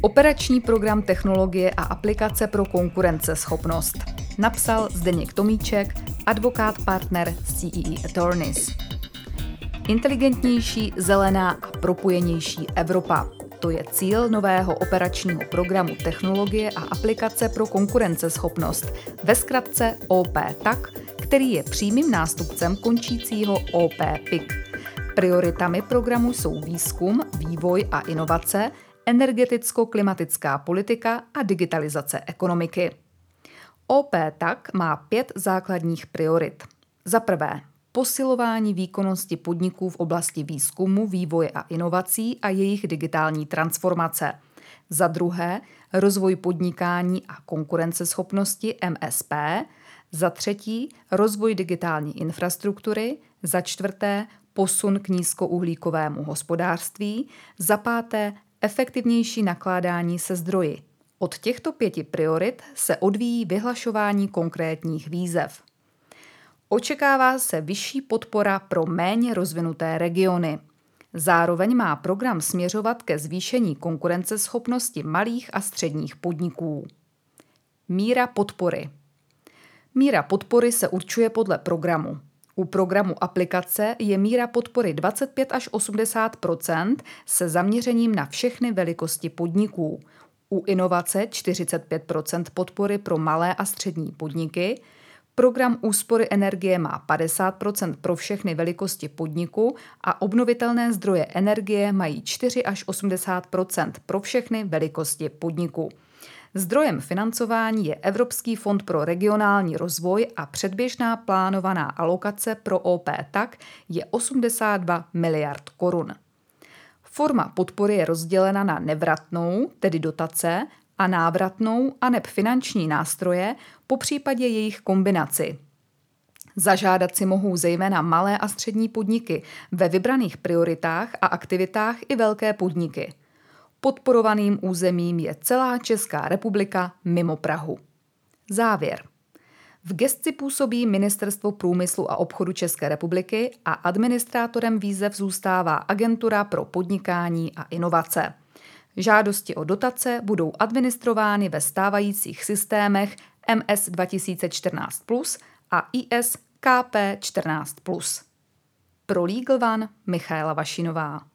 Operační program Technologie a aplikace pro konkurenceschopnost. Napsal Zdeněk Tomíček, advokát partner CEE Attorneys. Inteligentnější, zelená a propojenější Evropa. To je cíl nového operačního programu Technologie a aplikace pro konkurenceschopnost, ve zkratce OP TAK, který je přímým nástupcem končícího OP PIK. Prioritami programu jsou výzkum, vývoj a inovace, energeticko-klimatická politika a digitalizace ekonomiky. OP tak má pět základních priorit. Za prvé, posilování výkonnosti podniků v oblasti výzkumu, vývoje a inovací a jejich digitální transformace. Za druhé, rozvoj podnikání a konkurenceschopnosti MSP. Za třetí, rozvoj digitální infrastruktury. Za čtvrté, posun k nízkouhlíkovému hospodářství. Za páté, efektivnější nakládání se zdroji. Od těchto pěti priorit se odvíjí vyhlašování konkrétních výzev. Očekává se vyšší podpora pro méně rozvinuté regiony. Zároveň má program směřovat ke zvýšení konkurenceschopnosti malých a středních podniků. Míra podpory. Míra podpory se určuje podle programu. U programu aplikace je míra podpory 25 až 80% se zaměřením na všechny velikosti podniků. U inovace 45% podpory pro malé a střední podniky, Program úspory energie má 50% pro všechny velikosti podniku a obnovitelné zdroje energie mají 4 až 80% pro všechny velikosti podniku. Zdrojem financování je Evropský fond pro regionální rozvoj a předběžná plánovaná alokace pro OP tak je 82 miliard korun. Forma podpory je rozdělena na nevratnou, tedy dotace, a návratnou a neb finanční nástroje, po případě jejich kombinaci. Zažádat si mohou zejména malé a střední podniky ve vybraných prioritách a aktivitách i velké podniky – Podporovaným územím je celá Česká republika mimo Prahu. Závěr. V gestci působí Ministerstvo průmyslu a obchodu České republiky a administrátorem výzev zůstává Agentura pro podnikání a inovace. Žádosti o dotace budou administrovány ve stávajících systémech MS 2014 Plus a IS KP 14 Plus. Pro Legal One Michaela Vašinová.